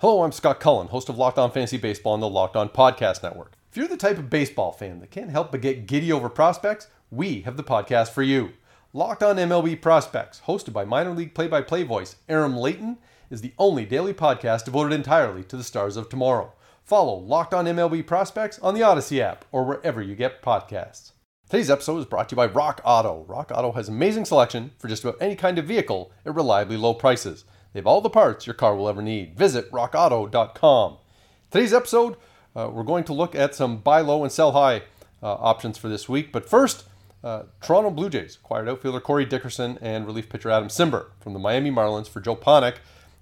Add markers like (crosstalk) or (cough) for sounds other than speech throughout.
Hello, I'm Scott Cullen, host of Locked On Fantasy Baseball on the Locked On Podcast Network. If you're the type of baseball fan that can't help but get giddy over prospects, we have the podcast for you. Locked On MLB Prospects, hosted by minor league play by play voice Aram Leighton, is the only daily podcast devoted entirely to the stars of tomorrow. Follow Locked On MLB Prospects on the Audacy app or wherever you get podcasts. Today's episode is brought to you by Rock Auto. Rock Auto has amazing selection for just about any kind of vehicle at reliably low prices. They have all the parts your car will ever need. Visit rockauto.com. Today's episode, uh, we're going to look at some buy low and sell high uh, options for this week. But first, uh, Toronto Blue Jays acquired outfielder Corey Dickerson and relief pitcher Adam Cimber from the Miami Marlins for Joe Panik,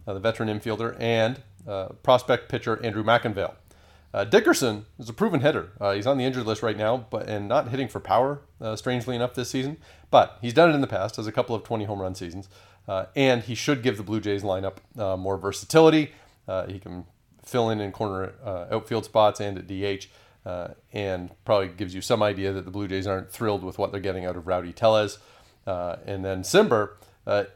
uh, the veteran infielder, and uh, prospect pitcher Andrew McInvale. Uh, Dickerson is a proven hitter. he's on the injured list right now, but and not hitting for power, strangely enough, this season. But he's done it in the past, has a couple of 20 home run seasons. Uh, and he should give the Blue Jays lineup uh, more versatility. Uh, he can fill in in corner uh, outfield spots and at DH, uh, and probably gives you some idea that the Blue Jays aren't thrilled with what they're getting out of Rowdy Tellez. Uh, and then Cimber,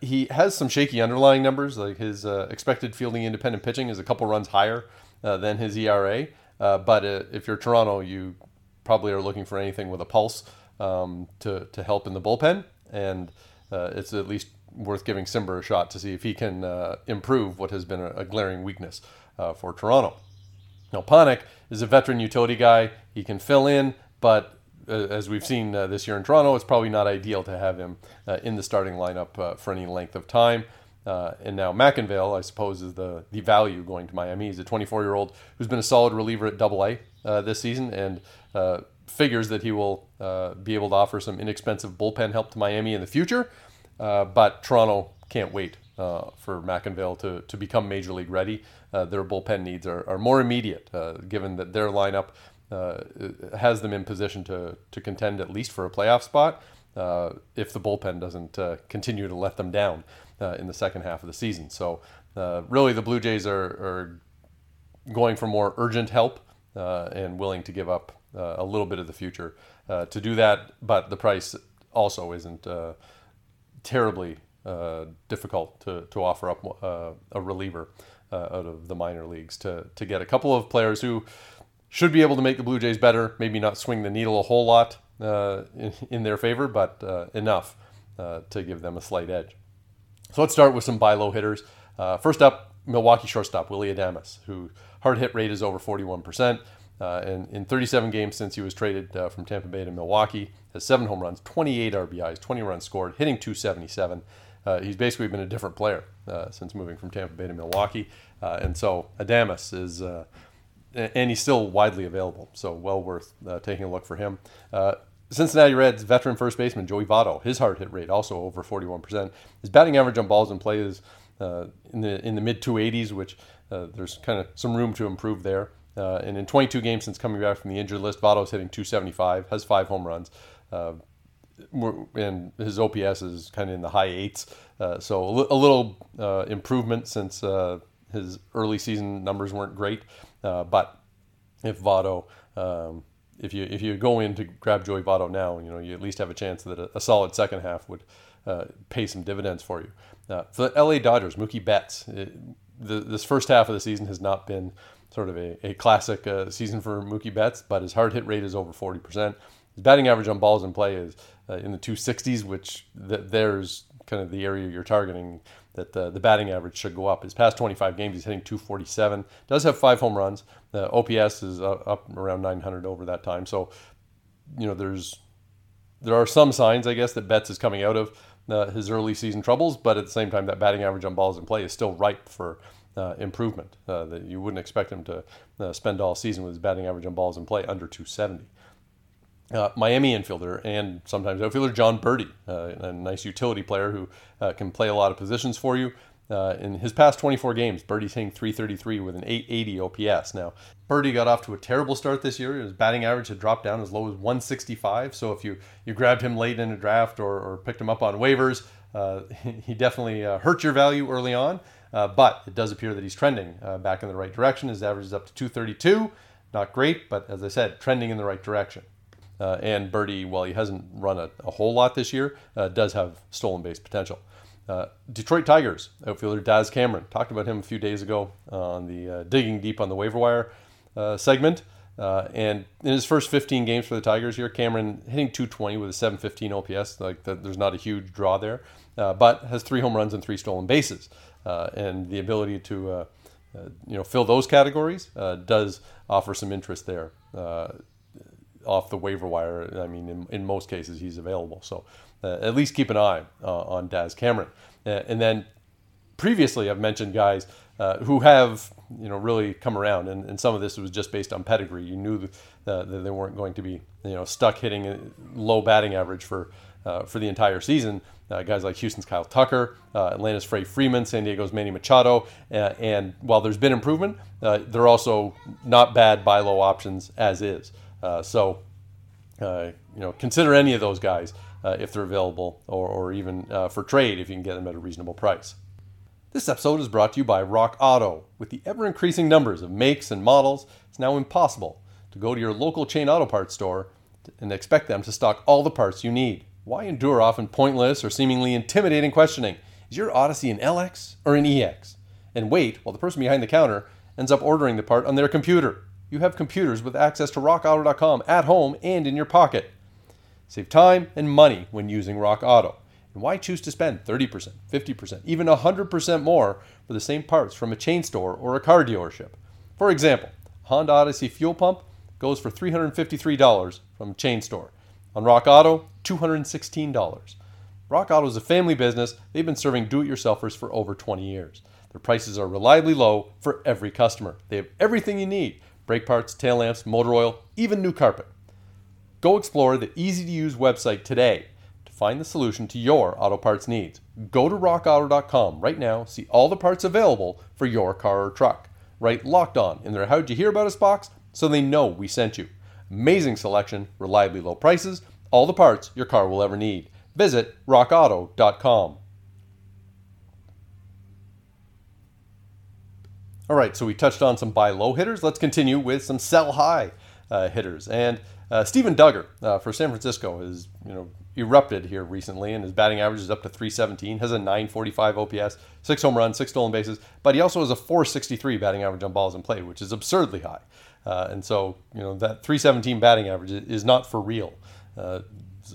he has some shaky underlying numbers. Like his expected fielding independent pitching is a couple runs higher than his ERA. but if you're Toronto, you probably are looking for anything with a pulse um, to, to help in the bullpen. And it's at least worth giving Cimber a shot to see if he can uh, improve what has been a, a glaring weakness uh, for Toronto. Now, Panik is a veteran utility guy. He can fill in, but uh, as we've seen uh, this year in Toronto, it's probably not ideal to have him uh, in the starting lineup uh, for any length of time. and now McInvale, I suppose, is the, the value going to Miami. He's a 24 year old who's been a solid reliever at Double A this season and figures that he will be able to offer some inexpensive bullpen help to Miami in the future. Uh, but Toronto can't wait uh, for McInvale to, to become major league ready. Uh, their bullpen needs are, are more immediate, uh, given that their lineup uh, has them in position to, to contend at least for a playoff spot if the bullpen doesn't continue to let them down in the second half of the season. So, really, the Blue Jays are, are going for more urgent help and willing to give up a little bit of the future to do that, but the price also isn't terribly uh, difficult to, to offer up uh, a reliever uh, out of the minor leagues to, to get a couple of players who should be able to make the Blue Jays better, maybe not swing the needle a whole lot uh, in, in, their favor, but uh, enough uh, to give them a slight edge. So let's start with some buy low hitters. first up, Milwaukee shortstop Willie Adames, who hard hit rate is over 41%. Uh, and in 37 games since he was traded uh, from Tampa Bay to Milwaukee, has seven home runs, 28 RBIs, 20 runs scored, hitting 277. Uh, he's basically been a different player uh, since moving from Tampa Bay to Milwaukee. Uh, and so Adames is, uh, and he's still widely available. So well worth taking a look for him. Cincinnati Reds veteran first baseman Joey Votto, his hard hit rate also over 41%. His batting average on balls in play is in the in the mid 280s, which there's kind of some room to improve there. Uh, and in 22 games since coming back from the injured list, Votto's hitting 275, has five home runs. Uh, and his OPS is kind of in the high eights. Uh, so a, li- a little uh, improvement since uh, his early season numbers weren't great. Uh, but if Votto, um, if you if you go in to grab Joey Votto now, you know you at least have a chance that a, a solid second half would pay some dividends for you. for the LA Dodgers, Mookie Betts, it, the, this first half of the season has not been sort of a, a classic uh, season for Mookie Betts, but his hard hit rate is over 40%. His batting average on balls in play is uh, in the 260s, which th- there's kind of the area you're targeting that the, the batting average should go up. His past 25 games, he's hitting 247. Does have five home runs. The OPS is up around 900 over that time. So, you know, there's there are some signs, I guess, that Betts is coming out of uh, his early season troubles, but at the same time, that batting average on balls in play is still ripe for uh, improvement uh, that you wouldn't expect him to uh, spend all season with his batting average on balls in play under 270. Uh, Miami infielder and sometimes outfielder Jon Berti, uh, a nice utility player who uh, can play a lot of positions for you. In his past 24 games, Berti's hitting 333 with an 880 OPS. Now, Birdie got off to a terrible start this year. His batting average had dropped down as low as 165. So if you, you grabbed him late in a draft or, or picked him up on waivers, (laughs) he definitely uh, hurt your value early on. Uh, but it does appear that he's trending uh, back in the right direction. His average is up to 232. Not great, but as I said, trending in the right direction. Uh, and Berti, while he hasn't run a, a whole lot this year, does have stolen base potential. Uh, Detroit Tigers outfielder Daz Cameron talked about him a few days ago on the uh, digging deep on the waiver wire uh, segment. Uh, and in his first 15 games for the Tigers here, Cameron hitting 220 with a 715 OPS. Like the, there's not a huge draw there, uh, but has three home runs and three stolen bases, and the ability to you know fill those categories does offer some interest there off the waiver wire. I mean, in, in most cases, he's available. So uh, at least keep an eye uh, on Daz Cameron. Uh, and then previously, I've mentioned guys uh, who have you know really come around, and, and some of this was just based on pedigree. You knew that, that they weren't going to be you know stuck hitting a low batting average for uh, for the entire season. Uh, guys like Houston's Kyle Tucker, Atlanta's Frey Freeman, San Diego's Manny Machado, and while there's been improvement, they're also not bad buy low options as is. so you know consider any of those guys uh, if they're available, or, or even uh, for trade if you can get them at a reasonable price. This episode is brought to you by Rock Auto. With the ever increasing numbers of makes and models, it's now impossible to go to your local chain auto parts store and expect them to stock all the parts you need. Why endure often pointless or seemingly intimidating questioning? Is your Odyssey an LX or an EX? And wait while the person behind the counter ends up ordering the part on their computer. You have computers with access to rockauto.com at home and in your pocket. Save time and money when using Rock Auto. And why choose to spend 30%, 50%, even 100% more for the same parts from a chain store or a car dealership? For example, Honda Odyssey fuel pump goes for $353 from a chain store. On Rock Auto, $216. Rock Auto is a family business. They've been serving do it yourselfers for over 20 years. Their prices are reliably low for every customer. They have everything you need brake parts, tail lamps, motor oil, even new carpet. Go explore the easy to use website today to find the solution to your auto parts needs. Go to rockauto.com right now, see all the parts available for your car or truck. Write locked on in their How'd You Hear About Us box so they know we sent you. Amazing selection, reliably low prices, all the parts your car will ever need. Visit rockauto.com. All right, so we touched on some buy low hitters. Let's continue with some sell high uh, hitters. And uh, Steven Duggar uh, for San Francisco is, you know erupted here recently, and his batting average is up to 317. Has a 945 OPS, six home runs, six stolen bases, but he also has a 463 batting average on balls in play, which is absurdly high. Uh, and so you know that 317 batting average is not for real. Uh,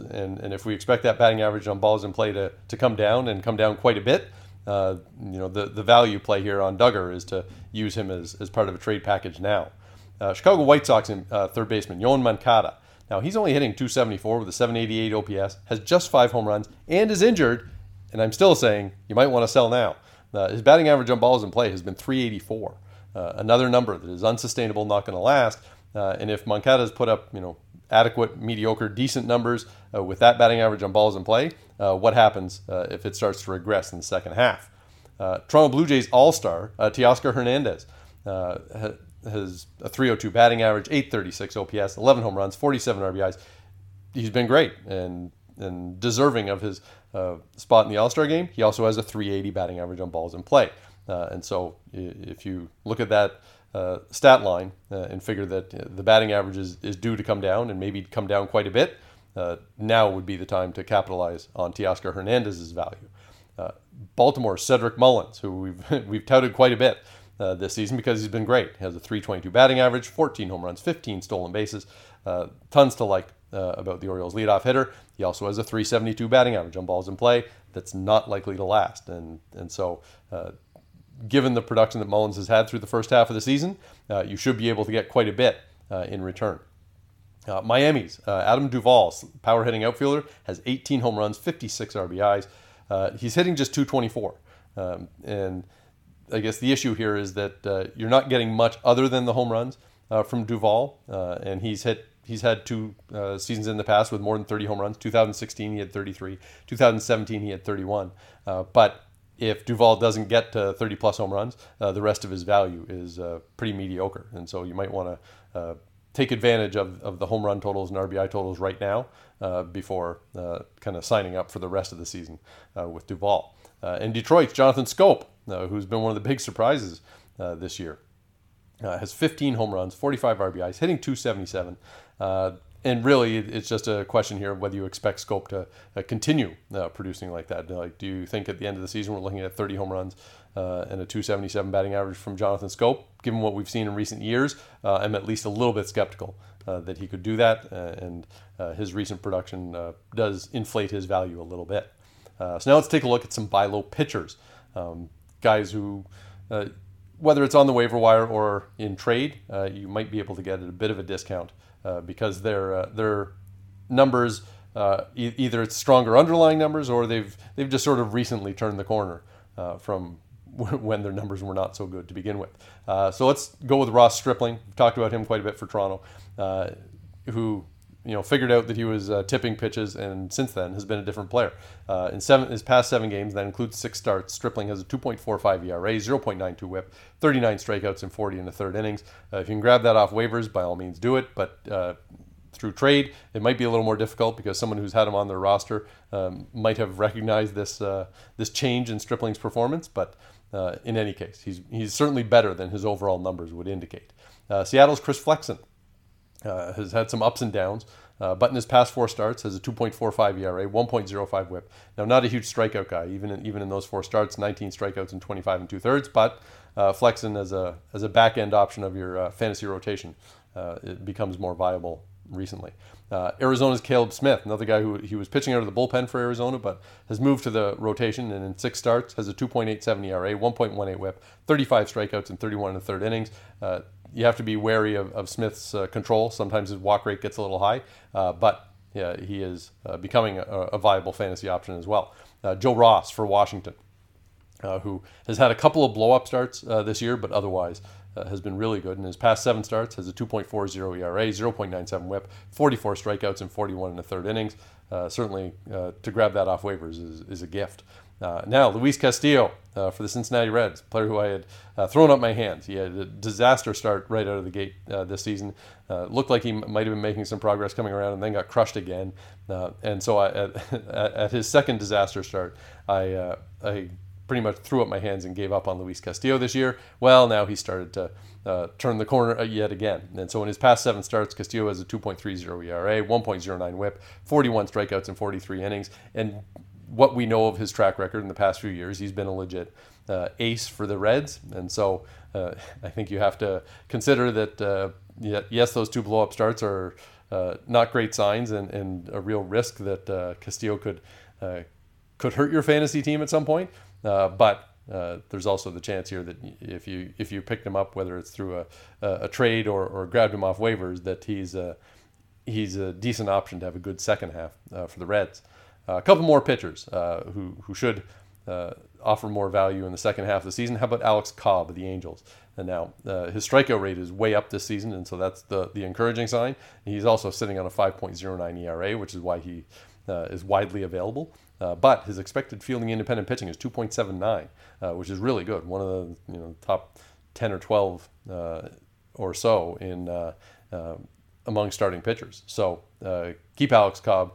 and, and if we expect that batting average on balls in play to, to come down and come down quite a bit, uh, you know the, the value play here on Duggar is to use him as, as part of a trade package now. Uh, Chicago White Sox in, uh, third baseman Yoan Moncada. Now he's only hitting 274 with a 788 OPS, has just five home runs, and is injured. And I'm still saying you might want to sell now. Uh, his batting average on balls in play has been 384, uh, another number that is unsustainable, not going to last. Uh, and if Moncada's put up, you know, adequate, mediocre, decent numbers uh, with that batting average on balls in play, what happens if it starts to regress in the second half? Toronto Blue Jays All-Star Teoscar Hernandez has a 302 batting average, 836 OPS, 11 home runs, 47 RBIs. He's been great and and deserving of his uh, spot in the All Star game. He also has a 380 batting average on balls in play. Uh, and so if you look at that uh, stat line uh, and figure that the batting average is, is due to come down and maybe come down quite a bit, uh, now would be the time to capitalize on Teoscar Hernandez's value. Uh, Baltimore Cedric Mullins, who we've (laughs) we've touted quite a bit uh, this season because he's been great. He has a 322 batting average, 14 home runs, 15 stolen bases. Uh, tons to like uh, about the Orioles leadoff hitter. He also has a 372 batting average on balls in play that's not likely to last. And, and so, uh, given the production that Mullins has had through the first half of the season, uh, you should be able to get quite a bit uh, in return. Miami's Adam Duvall, power hitting outfielder, has 18 home runs, 56 RBIs. he's hitting just 224. Um, and I guess the issue here is that uh, you're not getting much other than the home runs uh, from Duvall, uh, and he's hit. He's had two uh, seasons in the past with more than 30 home runs. 2016 he had 33. 2017 he had 31. Uh, but if Duvall doesn't get to 30 plus home runs, the rest of his value is pretty mediocre. And so you might want to take advantage of, of the home run totals and RBI totals right now uh, before uh, kind of signing up for the rest of the season uh, with Duvall. And Detroit, Jonathan Schoop, who's been one of the big surprises this year. has 15 home runs, 45 RBIs, hitting 277 and really, it's just a question here of whether you expect Schoop to uh, continue uh, producing like that. Like, do you think at the end of the season we're looking at 30 home runs uh, and a 277 batting average from Jonathan Schoop? Given what we've seen in recent years, uh, I'm at least a little bit skeptical uh, that he could do that, uh, and his recent production does inflate his value a little bit. So now let's take a look at some buy low pitchers, um, guys who whether it's on the waiver wire or in trade, uh, you might be able to get at a bit of a discount uh, because their uh, their numbers uh, e- either it's stronger underlying numbers or they've they've just sort of recently turned the corner uh, from (laughs) when their numbers were not so good to begin with. Uh, so let's go with Ross Stripling. We've talked about him quite a bit for Toronto, who you know figured out that he was uh, tipping pitches, and since then has been a different player. Uh, in seven his past seven games, that includes six starts. Stripling has a 2.45 ERA, 0.92 WHIP, 39 strikeouts, and 40 in the third innings. Uh, if you can grab that off waivers, by all means do it. But uh, through trade, it might be a little more difficult because someone who's had him on their roster um, might have recognized this uh, this change in Stripling's performance. But uh, in any case, he's he's certainly better than his overall numbers would indicate. Seattle's Chris Flexen. Uh, has had some ups and downs, uh, but in his past four starts has a 2.45 ERA, 1.05 WHIP. Now, not a huge strikeout guy, even in, even in those four starts, 19 strikeouts and 25 and two thirds. But uh, Flexen as a as a back end option of your uh, fantasy rotation, uh, it becomes more viable recently. Uh, Arizona's Caleb Smith, another guy who he was pitching out of the bullpen for Arizona, but has moved to the rotation and in six starts has a 2.87 ERA, 1.18 WHIP, 35 strikeouts and 31 in the third innings. You have to be wary of, of Smith's uh, control. Sometimes his walk rate gets a little high, uh, but yeah, he is uh, becoming a, a, viable fantasy option as well. Uh, Joe Ross for Washington, uh, who has had a couple of blow up starts this year, but otherwise has been really good. In his past seven starts, has a 2.40 ERA, 0.97 WHIP, 44 strikeouts, and 41 in the third innings. certainly, to grab that off waivers is, is a gift. Uh, now, Luis Castillo uh, for the Cincinnati Reds, player who I had uh, thrown up my hands. He had a disaster start right out of the gate uh, this season. Uh, looked like he m- might have been making some progress coming around and then got crushed again. Uh, and so I, at, (laughs) at, his second disaster start, I, I pretty much threw up my hands and gave up on Luis Castillo this year. Well, now he started to uh, turn the corner yet again. And so in his past seven starts, Castillo has a 2.30 ERA, 1.09 whip, 41 strikeouts in 43 innings. And what we know of his track record in the past few years, he's been a legit uh, ace for the Reds. And so uh, (laughs) I think you have to consider that, uh, yes, those two blow up starts are uh, not great signs and, and, a real risk that uh, Castillo could, uh, could hurt your fantasy team at some point. but there's also the chance here that if you if you picked him up, whether it's through a, a trade or, or grabbed him off waivers, that he's a, he's a decent option to have a good second half for the Reds. Uh, a couple more pitchers uh, who, who should uh, offer more value in the second half of the season. How about Alex Cobb of the Angels? And now uh, his strikeout rate is way up this season, and so that's the, the encouraging sign. He's also sitting on a 5.09 ERA, which is why he uh, is widely available. Uh, but his expected fielding independent pitching is 2.79, which is really good. One of the you know top 10 or 12 or so in among starting pitchers. So keep Alex Cobb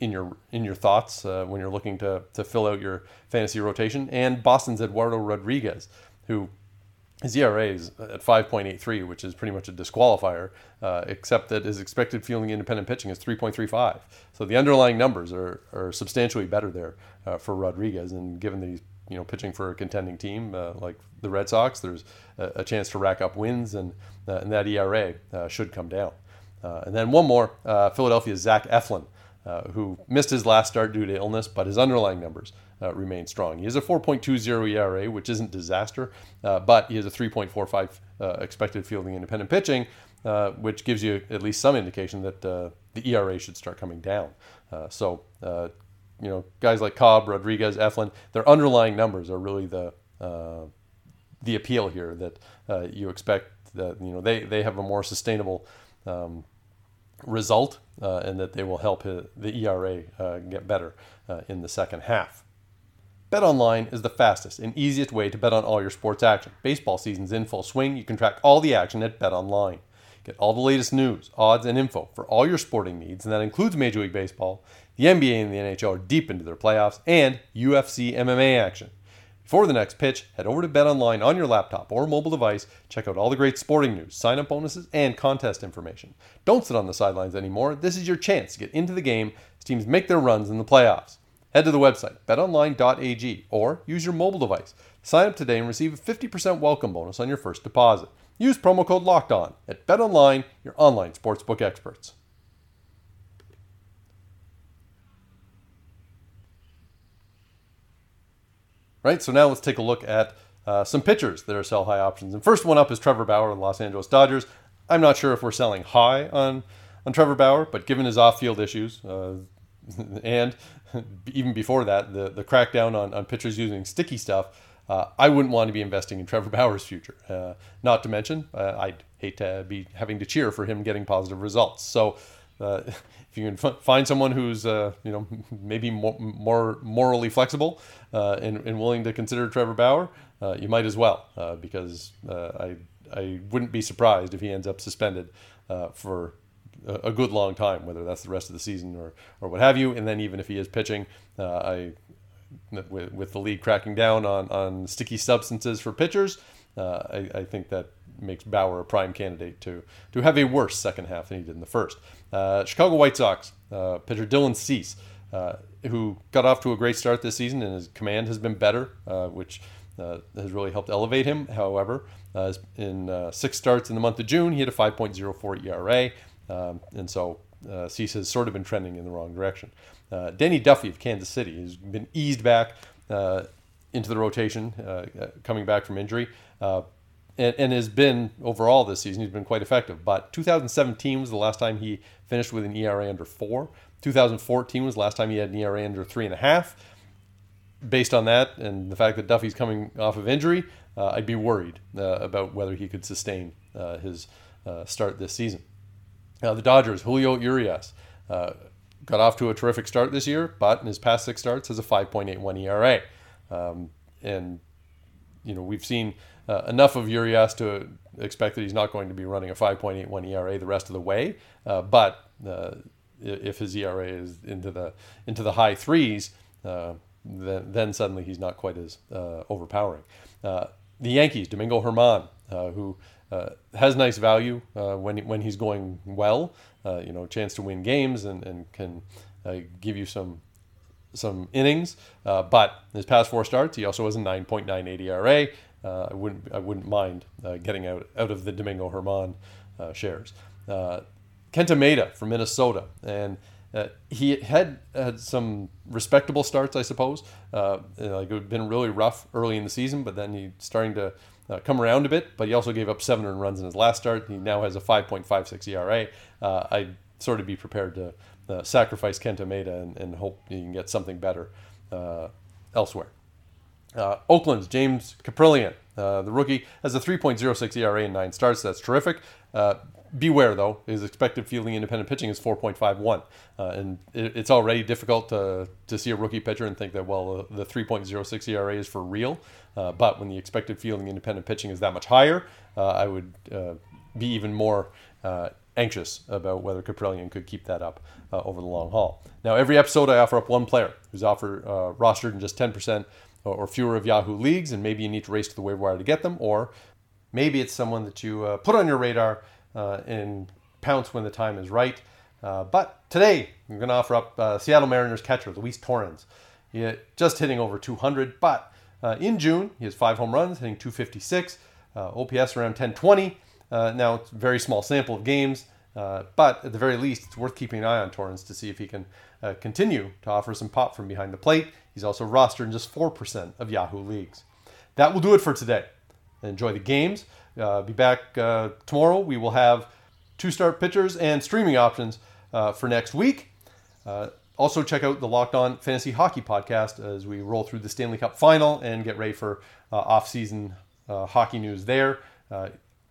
in your in your thoughts uh, when you're looking to to fill out your fantasy rotation. And Boston's Eduardo Rodriguez, who his ERA is at 5.83, which is pretty much a disqualifier, uh, except that his expected fielding independent pitching is 3.35. So the underlying numbers are, are substantially better there uh, for Rodriguez. And given that he's you know pitching for a contending team uh, like the Red Sox, there's a, a, chance to rack up wins, and, uh, and that ERA uh, should come down. Uh, and then one more, Philadelphia's Zach Eflin. Uh, who missed his last start due to illness, but his underlying numbers uh, remain strong. He has a 4.20 ERA, which isn't disaster, uh, but he has a 3.45 uh, expected fielding independent pitching, uh, which gives you at least some indication that the ERA should start coming down. so, you know, guys like Cobb, Rodriguez, Eflin, their underlying numbers are really the the appeal here that you expect that you know they, they have a more sustainable um, result uh, and that they will help the ERA uh, get better uh, in the second half. Bet online is the fastest and easiest way to bet on all your sports action. Baseball season's in full swing. You can track all the action at Bet Online. Get all the latest news, odds, and info for all your sporting needs, and that includes Major League Baseball. The NBA and the NHL are deep into their playoffs, and UFC MMA action. Before the next pitch, head over to BetOnline on your laptop or mobile device. Check out all the great sporting news, sign up bonuses, and contest information. Don't sit on the sidelines anymore. This is your chance to get into the game as teams make their runs in the playoffs. Head to the website, betonline.ag, or use your mobile device. Sign up today and receive a 50% welcome bonus on your first deposit. Use promo code Locked On at BetOnline, your online sportsbook experts. Right, so now let's take a look at uh, some pitchers that are sell high options. And first one up is Trevor Bauer of the Los Angeles Dodgers. I'm not sure if we're selling high on on Trevor Bauer, but given his off-field issues uh, (laughs) and (laughs) even before that, the the crackdown on, on pitchers using sticky stuff, uh, I wouldn't want to be investing in Trevor (laughs) Bauer's future. Uh, not to mention, uh, I'd hate to be having to cheer for him getting positive results. So. Uh, if you can find someone who's uh, you know maybe more, more morally flexible uh, and, and, willing to consider Trevor Bauer, uh, you might as well uh, because uh, I I wouldn't be surprised if he ends up suspended for a, good long time, whether that's the rest of the season or or what have you. And then even if he is pitching, I with, with the league cracking down on on sticky substances for pitchers. Uh, I, I, think that makes Bauer a prime candidate to to have a worse second half than he did in the first. Uh, Chicago White Sox uh, pitcher Dylan Cease, uh, who got off to a great start this season, and his command has been better, uh, which uh, has really helped elevate him. However, in six starts in the month of June, he had a 5.04 ERA, um, and so Cease has sort of been trending in the wrong direction. Danny Duffy of Kansas City has been eased back into the rotation, coming back from injury and, and, has been overall this season. He's been quite effective. But 2017 was the last time he finished with an ERA under four. 2014 was the last time he had an ERA under three and a half. Based on that and the fact that Duffy's coming off of injury, uh, I'd be worried uh, about whether he could sustain uh, his uh, start this season. Now the Dodgers, Julio Urias, uh, got off to a terrific start this year, but in his past six starts has a 5.81 ERA. Um, and you know we've seen uh, enough of Urias to expect that he's not going to be running a 5.81 ERA the rest of the way. Uh, but uh, if his ERA is into the into the high threes, uh, then, then suddenly he's not quite as uh, overpowering. Uh, the Yankees, Domingo Germán, who has nice value when when he's going well, you know, chance to win games and and can give you some some innings. Uh, but his past four starts, he also has a 9.98 ERA. Uh, I wouldn't I wouldn't mind uh, getting out out of the Domingo Germán uh, shares. Uh, Kenta Maeda from Minnesota, and uh, he had had some respectable starts, I suppose. like it had been really rough early in the season, but then he's starting to come around a bit. But he also gave up seven runs in his last start. He now has a 5.56 ERA. I'd sort of be prepared to uh, sacrifice Kenta Maeda and, and, hope you can get something better uh, elsewhere. Uh, Oakland's James Kaprielian, uh, the rookie, has a 3.06 ERA in nine starts. That's terrific. Uh, beware, though, his expected fielding independent pitching is 4.51. Uh, and it, it's already difficult to, to see a rookie pitcher and think that, well, the 3.06 ERA is for real. but when the expected fielding independent pitching is that much higher, I would be even more anxious about whether Kaprielian could keep that up uh, over the long haul. Now, every episode I offer up one player who's offered uh, rostered in just 10% or, fewer of Yahoo leagues, and maybe you need to race to the waiver wire to get them, or maybe it's someone that you uh, put on your radar uh, and pounce when the time is right. Uh, but today, I'm going to offer up uh, Seattle Mariners catcher Luis Torrens. He just hitting over 200, but in June, he has five home runs, hitting 256, OPS around 1020. Uh, now, it's a very small sample of games, uh, but at the very least, it's worth keeping an eye on Torrens to see if he can uh, continue to offer some pop from behind the plate. He's also rostered in just 4% of Yahoo leagues. That will do it for today. Enjoy the games. Uh, be back uh, tomorrow. We will have two start pitchers and streaming options uh, for next week. also, check out the Locked On Fantasy Hockey podcast as we roll through the Stanley Cup final and get ready for off season hockey news there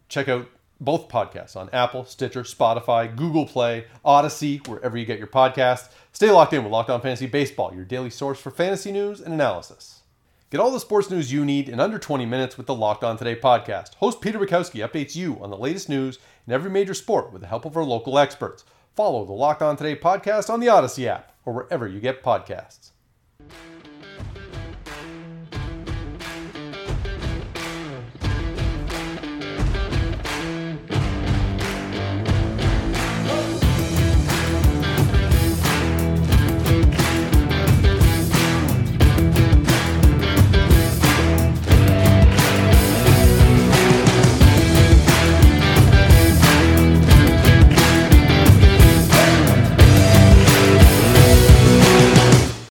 check out both podcasts on Apple, Stitcher, Spotify, Google Play, Audacy, wherever you get your podcasts. Stay locked in with Locked On Fantasy Baseball, your daily source for fantasy news and analysis. Get all the sports news you need in under 20 minutes with the Locked On Today podcast. Host Peter Bukowski updates you on the latest news in every major sport with the help of our local experts. Follow the Locked On Today podcast on the Audacy app or wherever you get podcasts.